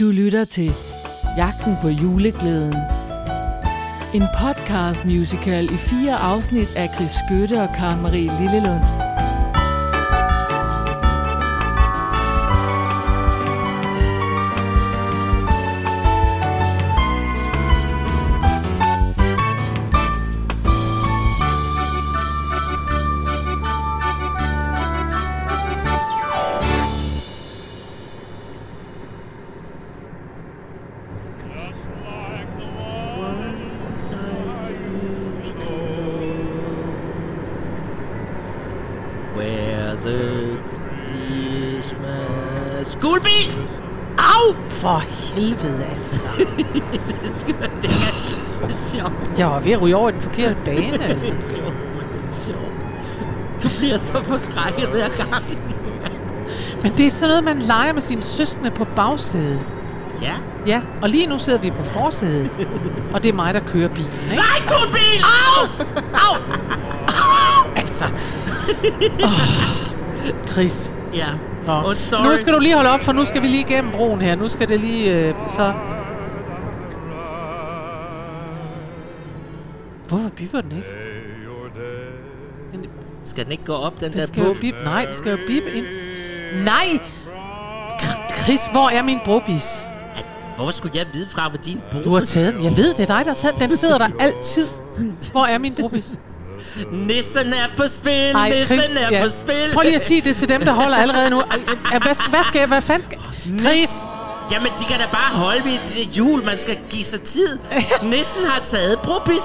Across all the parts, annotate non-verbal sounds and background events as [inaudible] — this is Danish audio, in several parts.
Du lytter til Jagten på juleglæden. En podcast musical i fire afsnit af Chris Skøtte og Karen Marie Lillelund. Christmas Guldbil! Au! For helvede altså. det [laughs] skal være det er sjovt. Jeg var ved at ryge over den forkerte bane, [laughs] altså. Det er sjovt. Du bliver så forskrækket hver gang. Men det er sådan noget, man leger med sine søskende på bagsædet. Ja. Ja, og lige nu sidder vi på forsædet. Og det er mig, der kører bilen, ikke? Nej, guldbil! Au! Au! Au! [laughs] Altså. Oh. Chris. Ja. Nå. Oh, sorry. Nu skal du lige holde op, for nu skal vi lige igennem broen her. Nu skal det lige øh, så... Hvorfor bipper den ikke? Skal den ikke gå op, den, den der skal jo bip. Nej, den skal jo bip ind. Nej! Chris, hvor er min brobis? Hvor skulle jeg vide fra, hvor din bum? Du har taget den. Jeg ved, det er dig, der har taget den. Den sidder der altid. Hvor er min brobis? Nissen er på spil, Ej, nissen er ja. på spil. Prøv lige at sige det til dem, der holder allerede nu. Hvad skal, hvad skal jeg? Hvad fanden skal... Chris! Jamen, de kan da bare holde ved det jul. Man skal give sig tid. [laughs] Nissen har taget brobis.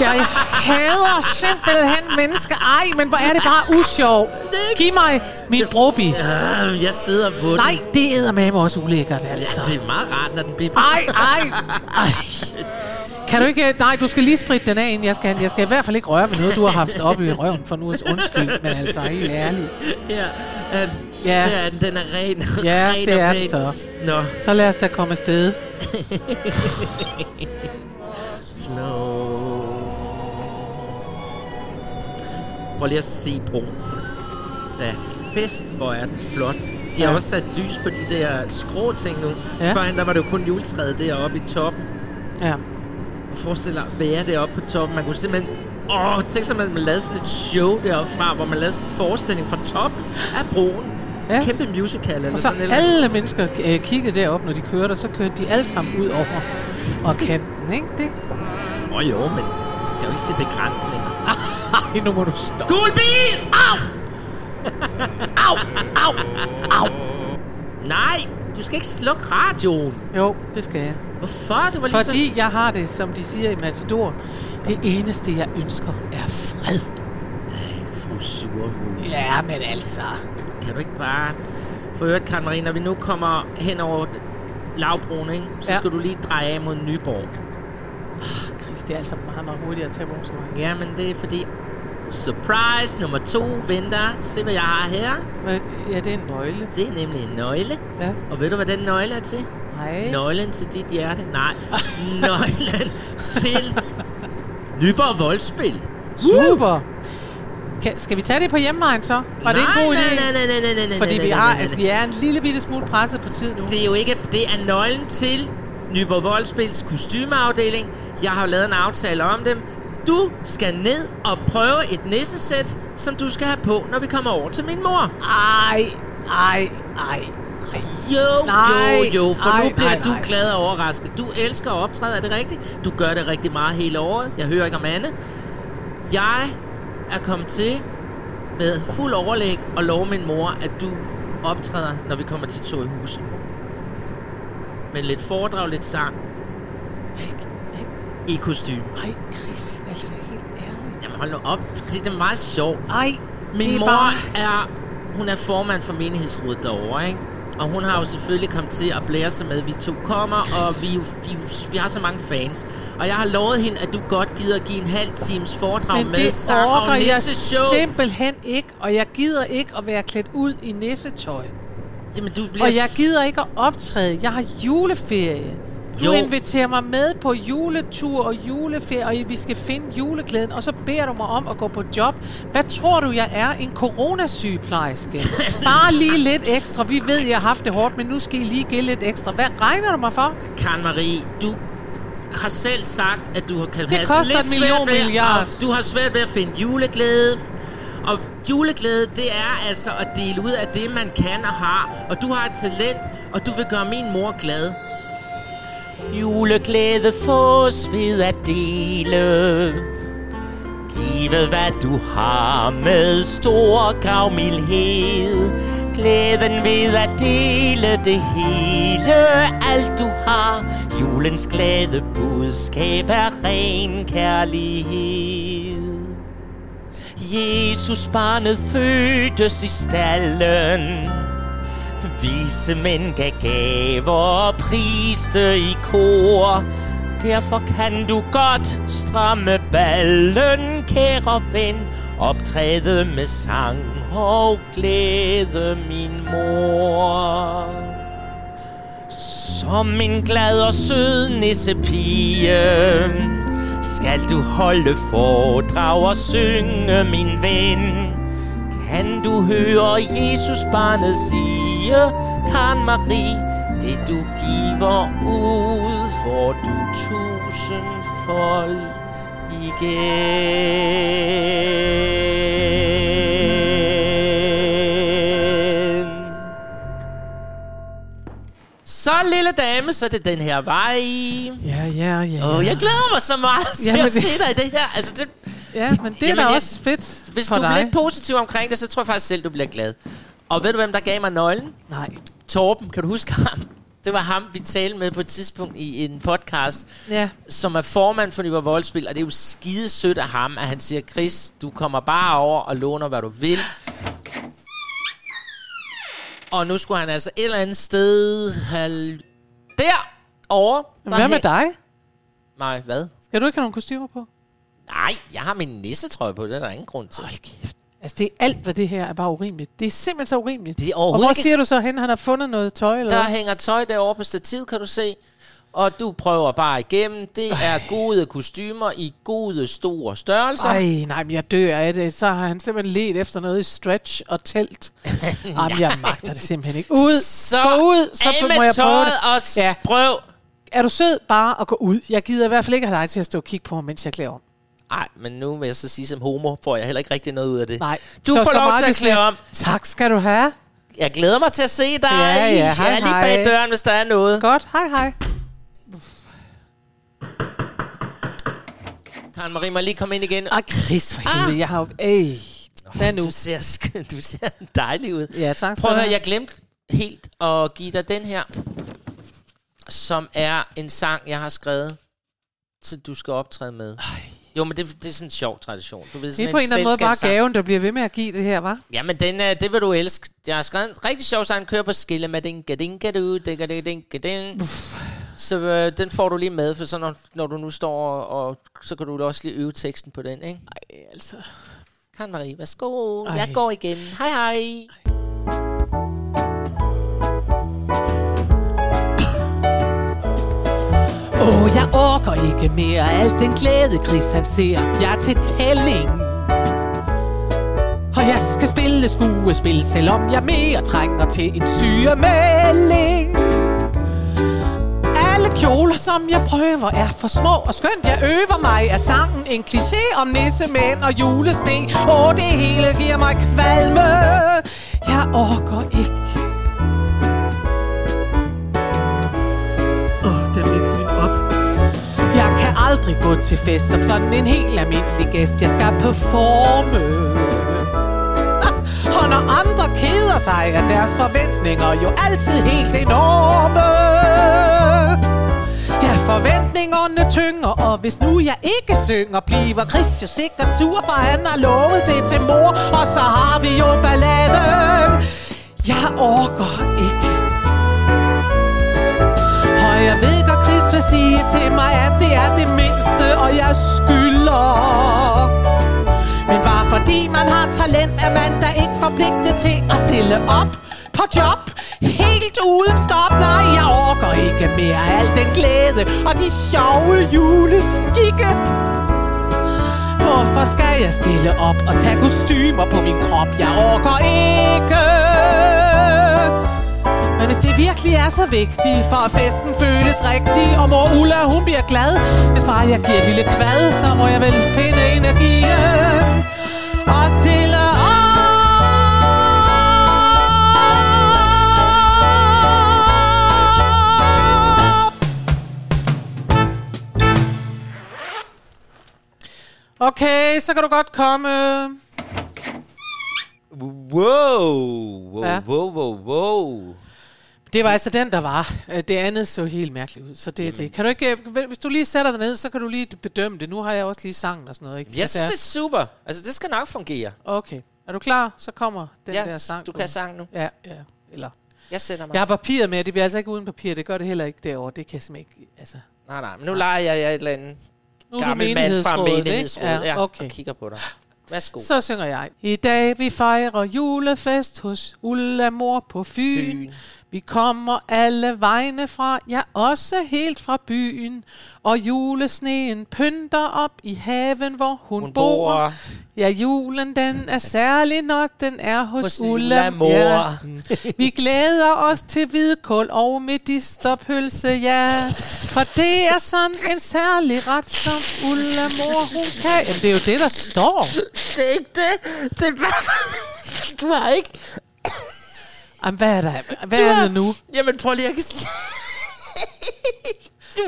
Jeg hader simpelthen mennesker. Ej, men hvor er det bare usjov. Giv mig min brobis. Øh, Jeg sidder på den. Nej, det æder med mig også ulækkert, altså. Det er meget rart, når den bliver... Ej, ej, ej. Kan du ikke... Nej, du skal lige spritte den af, inden jeg skal... Jeg skal i hvert fald ikke røre ved noget, du har haft oppe i røven for nu. Undskyld, men altså, helt ærligt. Ja, øh, Ja. ja. Den, den er ren. Ja, ren det er den så. Nå, Så lad os da komme afsted. slow. Prøv lige at se broen. Der er fest, hvor er den flot. De har Ja. også sat lys på de der skrå ting nu. Ja. Førhen, der var det jo kun juletræet deroppe i toppen. Ja. Og forestil dig, være deroppe på toppen. Man kunne simpelthen... Åh, tænk sig, at man lavede sådan et show deroppe fra, hvor man lavede sådan en forestilling fra toppen af broen. Ja. Kæmpe musical eller Og så sådan eller alle mennesker øh, kiggede derop, når de kørte, og så kørte de alle sammen ud over og kanten, ikke det? Åh oh, jo, men du skal jo ikke se begrænsninger. [laughs] Ej, nu må du stoppe. Gul bil! Au! [laughs] Au, au, au. Nej, du skal ikke slukke radioen. Jo, det skal jeg. Hvorfor? Det var lige Fordi jeg har det, som de siger i Matador, det eneste, jeg ønsker, er fred. så... Fru surmus. Ja, men altså... Kan du ikke bare... For øvrigt, Karen Marie, når vi nu kommer hen over lavbroen, ikke? så Ja. skal du lige dreje af mod Nyborg. Chris, det er altså meget, meget hurtigt at tage motorvejen. Ja, men det er fordi... Surprise nummer to venter. Se, hvad jeg har her. Hvad- Ja, det er en nøgle. Det er nemlig en nøgle. Ja. Og ved du, hvad den nøgle er til? Nej. Nøglen til dit hjerte? Nej. Nøglen til Nyborg Voldspil. Super. Kan, skal vi tage det på hjemmevejen så? Var det en god idé? Nej, nej, nej, nej, nej, nej, Fordi nej, vi, nej, har, nej, altså, nej. vi er en lille bitte smule presset på tid nu. Det er jo ikke... Det er nøglen til Nyborg Voldspils kostymeafdeling. Jeg har lavet en aftale om dem. Du skal ned og prøve et nissesæt, som du skal have på, når vi kommer over til min mor. Ej, ej, ej. Jo, Nej, jo, jo, for ej, nu bliver nej, du nej. glad og overrasket. Du elsker at optræde, er det rigtigt? Du gør det rigtig meget hele året. Jeg hører ikke om andet. Jeg er kommet til med fuld overlæg og love min mor, at du optræder, når vi kommer til to i huset. Med lidt foredrag, lidt sang Væk, væk. i kostume. Ej, Chris, altså helt ærligt. Jamen hold nu op, det er meget sjovt. Ej, Min det mor bare... er, hun er formand for menighedsrådet derovre, ikke? Og hun har jo selvfølgelig kommet til at blære sig med, at vi to kommer, og vi, de, vi har så mange fans. Og jeg har lovet hende, at du godt gider give en halv times foredrag Men med det sang og jeg nisseshow. simpelthen ikke, og jeg gider ikke at være klædt ud i nissetøj. Jamen, du bliver... Og jeg gider ikke at optræde. Jeg har juleferie. Du Jo. inviterer mig med på juletur og juleferie, og vi skal finde juleglæden, og så beder du mig om at gå på job. Hvad tror du, jeg er? En coronasygeplejerske? [laughs] Bare lige lidt ekstra. Vi ved, jeg har haft det hårdt, men nu skal I lige give lidt ekstra. Hvad regner du mig for? Karen Marie, du har selv sagt, at du kan Det have koster lidt million svært ved, Du har svært ved at finde juleglæde. Og juleglæde, det er altså at dele ud af det, man kan og har. Og du har et talent, og du vil gøre min mor glad. Juleglæde fås ved at dele. Give hvad du har med stor gavmildhed. Glæden ved at dele det hele, alt du har. Julens glade budskab er ren kærlighed. Jesus barnet fødtes i stallen. Vise mænd gav gaver og priste i kor. Derfor kan du godt stramme ballen, kære ven. Optræde med sang og glæde, min mor. Som en glad og sød nissepige Skal du holde foredrag og synge, min ven kan du høre Jesus barnet sige Karen Marie, det du giver ud Får du tusindfold igen så lille dame, så er det den her vej. Ja, ja, ja. Åh, jeg glæder mig så meget til Jamen, at det- se dig i det her. Altså, det, Ja, men det er Jamen, da jeg- også fedt hvis for du er dig. lidt positiv omkring det, så tror jeg faktisk selv, du bliver glad. Og ved du, hvem der gav mig nøglen? Nej. Torben, kan du huske ham? Det var ham, vi talte med på et tidspunkt i en podcast, Ja. som er formand for Nyborg Voldspil, og det er jo skide sødt af ham, at han siger, Chris, du kommer bare over og låner, hvad du vil. Og nu skulle han altså et eller andet sted have... Der! Over. Men Hvad med dig? Nej, hvad? Skal du ikke have nogle kostymer på? Nej, jeg har min nissetrøje på, det er der ingen grund til. Hold kæft. Altså, det er alt, hvad det her er bare urimeligt. Det er simpelthen så urimeligt. Det er Og hvor ikke... siger du så hen, han har fundet noget tøj? Eller Der hvad? hænger tøj derovre på stativet, kan du se. Og du prøver bare igennem. Det er gode kostymer i gode store størrelser. Ej, nej, men jeg dør af det. Så har han simpelthen let efter noget i stretch og telt. [laughs] Jamen, jeg magter det simpelthen ikke. Ud! Så Gå ud, så må jeg prøve det. og Ja. prøv. Er du sød bare at gå ud? Jeg gider i hvert fald ikke have dig til at stå og kigge på mig, mens jeg klæder om. Nej, men nu vil jeg så sige, som homo får jeg heller ikke rigtig noget ud af det. Nej. Du Så- får så lov til at det klæde om. Tak skal du have. Jeg glæder mig til at se dig. Ja, ja, jeg hej, er lige hej. bag døren, hvis der er noget. Godt, hej hej. Karen Marie, må jeg lige komme ind igen? Ej, Chris, for helvede, jeg har jo... Ej, hvad nu? Du ser, sk- [laughs] du ser dejlig ud. Ja, tak. Prøv at høre, jeg glemte helt at give dig den her, som er en sang, jeg har skrevet, så du skal optræde med. Jo, men det, det er sådan en sjov tradition. Du ved, Det sådan er på en eller anden måde bare gaven, der bliver ved med at give det her, var. Jamen, den, er, det vil du elske. Jeg har skrevet en rigtig sjov sang, kører på skille med den gadingadu, ding Så øh, den får du lige med, for så når, når du nu står og, og, så kan du også lige øve teksten på den, ikke? Ej, altså. Karen Marie, værsgo. Ej. Jeg går igen. Hej hej. Åh, orker ikke mere alt den glæde, Chris han ser. Jeg er til tælling. Og jeg skal spille skuespil, selvom jeg mere trænger til en sygemelding. Alle kjoler, som jeg prøver, er for små og skønt. Jeg øver mig af sangen en kliché om nissemænd og julesne. Åh, det hele giver mig kvalme. Jeg orker ikke. Aldrig gå til fest som sådan en helt almindelig gæst. Jeg skal performe. Og når andre keder sig, er deres forventninger jo altid helt enorme. Ja, forventningerne tynger, og hvis nu jeg ikke synger, bliver Chris jo sikkert sur, for han har lovet det til mor, og så har vi jo balladen. Jeg orker ikke. Og jeg ved godt, sige til mig, at det er det mindste, og jeg skylder. Men bare fordi man har talent, er man da ikke forpligtet til at stille op på job. Helt uden stop, nej, jeg orker ikke mere al den glæde og de sjove juleskikke. Hvorfor skal jeg stille op og tage kostymer på min krop? Jeg orker ikke. Men hvis det virkelig er så vigtigt, for at festen føles rigtig, og mor Ulla, hun bliver glad, hvis bare jeg giver et lille kvad, så må jeg vel finde energien og stille. Okay, så kan du godt komme. Wow, wow, Ja. wow, wow, wow. Det var altså den, der var. Øh, Det andet så helt mærkeligt ud. Så det det. Kan du ikke, øh, hvis du lige sætter dig ned, så kan du lige bedømme det. Nu har jeg også lige sangen og sådan noget. Ikke? Jeg synes, det er super. Altså, det skal nok fungere. Okay. Er du klar? Så kommer den ja, der sang. du kan sang nu. Ja, ja. Eller... Jeg sætter mig. Jeg har papiret med, det bliver altså ikke uden papir. Det gør det heller ikke derovre. Det kan jeg simpelthen ikke... Altså, Nej, nej, men nu leger jeg, jeg et eller andet nu gammel mand fra menighedsrådet ja, okay. og kigger på dig. Værsgo. Så synger jeg. I dag vi fejrer julefest hos Ulla mor på Fyn. Fyn. Vi kommer alle vegne fra, ja også helt fra byen. Og julesneen pynter op i haven, hvor hun, Hun bor. bor Ja, julen den er særlig, når den er hos, hos Ulla mor. Ja. Vi glæder os til hvidkål og medisterpølse, ja. For det er sådan en særlig ret, som Ulla mor hun kan. Jamen, det er jo det, der står. Det er ikke det. Det er bare... Du har ikke... Jamen, hvad er der? Hvad Du er det nu? Jamen, prøv lige, s- [laughs] du,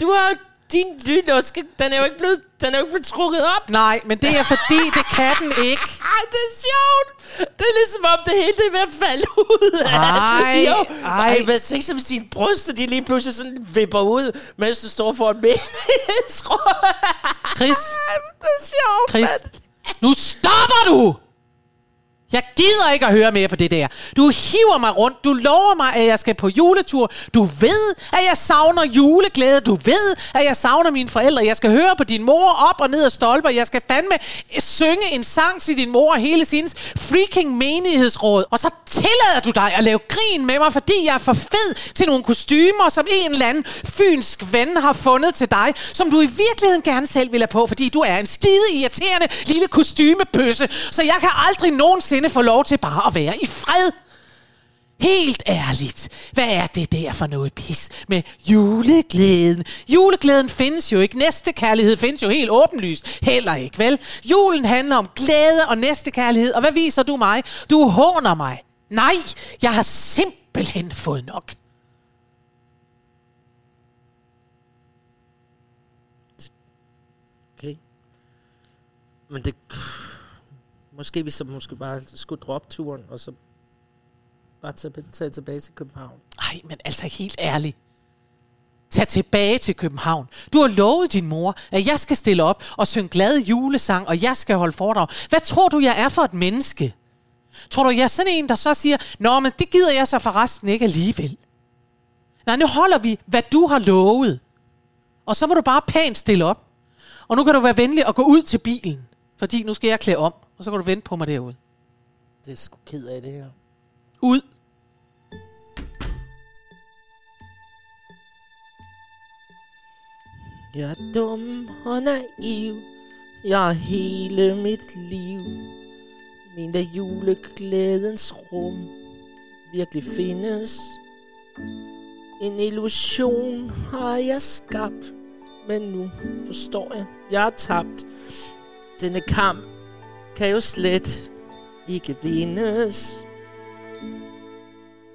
du har din lynluske, den er jo ikke blevet, den er jo ikke blevet trukket op. Nej, men det er fordi, det kan den ikke. [laughs] Ej, det er sjovt. Det er ligesom om det hele det er ved at falde ud af. Ej, jo. ej. Ej, hvad så, hvis dine bryster, de lige pludselig sådan vipper ud, mens du står for en menighedsråd. [laughs] Chris, det er sjovt, Chris, mand. nu stopper du! Jeg gider ikke at høre mere på det der. Du hiver mig rundt. Du lover mig, at jeg skal på juletur. Du ved, at jeg savner juleglæde. Du ved, at jeg savner mine forældre. Jeg skal høre på din mor op og ned ad stolper. Jeg skal fandme synge en sang til din mor og hele sin freaking menighedsråd. Og så tillader du dig at lave grin med mig, fordi jeg er for fed til nogle kostymer, som en eller anden fynsk ven har fundet til dig, som du i virkeligheden gerne selv vil have på, fordi du er en skide irriterende lille kostymepøsse. Så jeg kan aldrig nogensinde få lov til bare at være i fred. Helt ærligt, hvad er det der for noget pis med juleglæden? Juleglæden findes jo ikke. Næstekærlighed findes jo helt åbenlyst. Heller ikke, vel? Julen handler om glæde og næstekærlighed. Og hvad viser du mig? Du håner mig. Nej, jeg har simpelthen fået nok. Okay. Men det... Måske vi så måske bare skulle droppe turen, og så bare tage, tage tilbage til København. Nej, men altså helt ærligt. Tag tilbage til København. Du har lovet din mor, at jeg skal stille op og synge glad julesang, og jeg skal holde foredrag. Hvad tror du, jeg er for et menneske? Tror du, jeg er sådan en, der så siger, Nå, men det gider jeg så forresten ikke alligevel. Nej, nu holder vi, hvad du har lovet. Og så må du bare pænt stille op. Og nu kan du være venlig og gå ud til bilen, fordi nu skal jeg klæde om, og så kan du vente på mig derude. Det er sgu ked af det her. Ud. Jeg er dum og naiv. Jeg har hele mit liv. Min der juleglædens rum virkelig findes. En illusion har jeg skabt. Men nu forstår jeg, jeg er tabt. Denne kamp kan jo slet ikke vindes.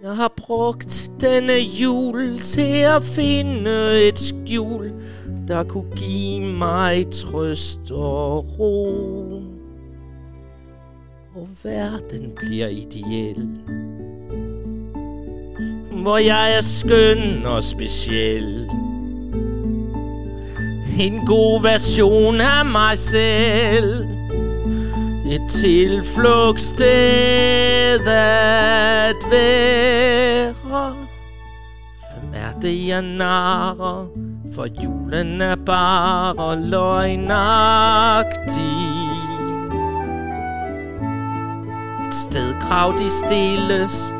Jeg har brugt denne jul til at finde et skjul, der kunne give mig trøst og ro. Og verden bliver ideel. Hvor jeg er skøn og speciel. En god version af mig selv. Et tilflugtssted at være. Hvem er det, jeg narrer? For julen er bare løgnagtig. Et sted krav de stilles,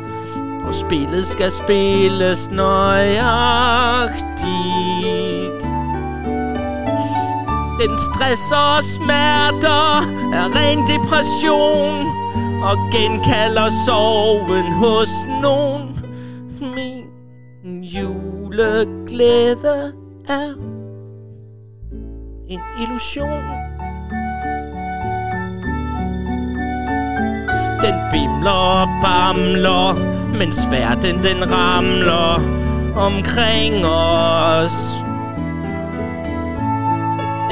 Og spillet skal spilles nøjagtigt den stress og smerter er ren depression Og genkalder sorgen hos nogen. Min juleglæde er en illusion. Den bimler og bamler Mens verden den ramler Omkring os.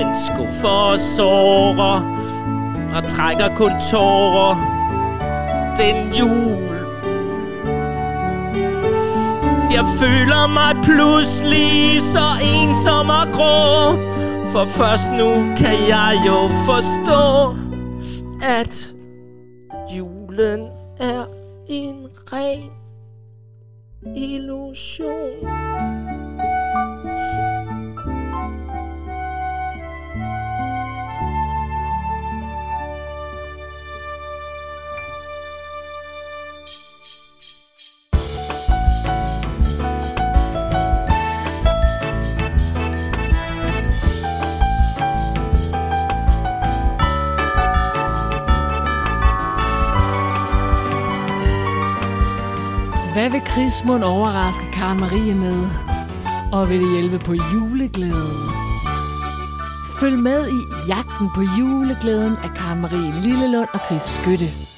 Den skuffer og sårer Og trækker kun tårer Den jul Jeg føler mig pludselig så ensom og grå For først nu kan jeg jo forstå At julen er en ren illusion. Hvad vil Chris Mund overraske Karen Marie med? Og vil det hjælpe på juleglæden? Følg med i Jagten på juleglæden af Karen Marie Lillelund og Chris Skytte.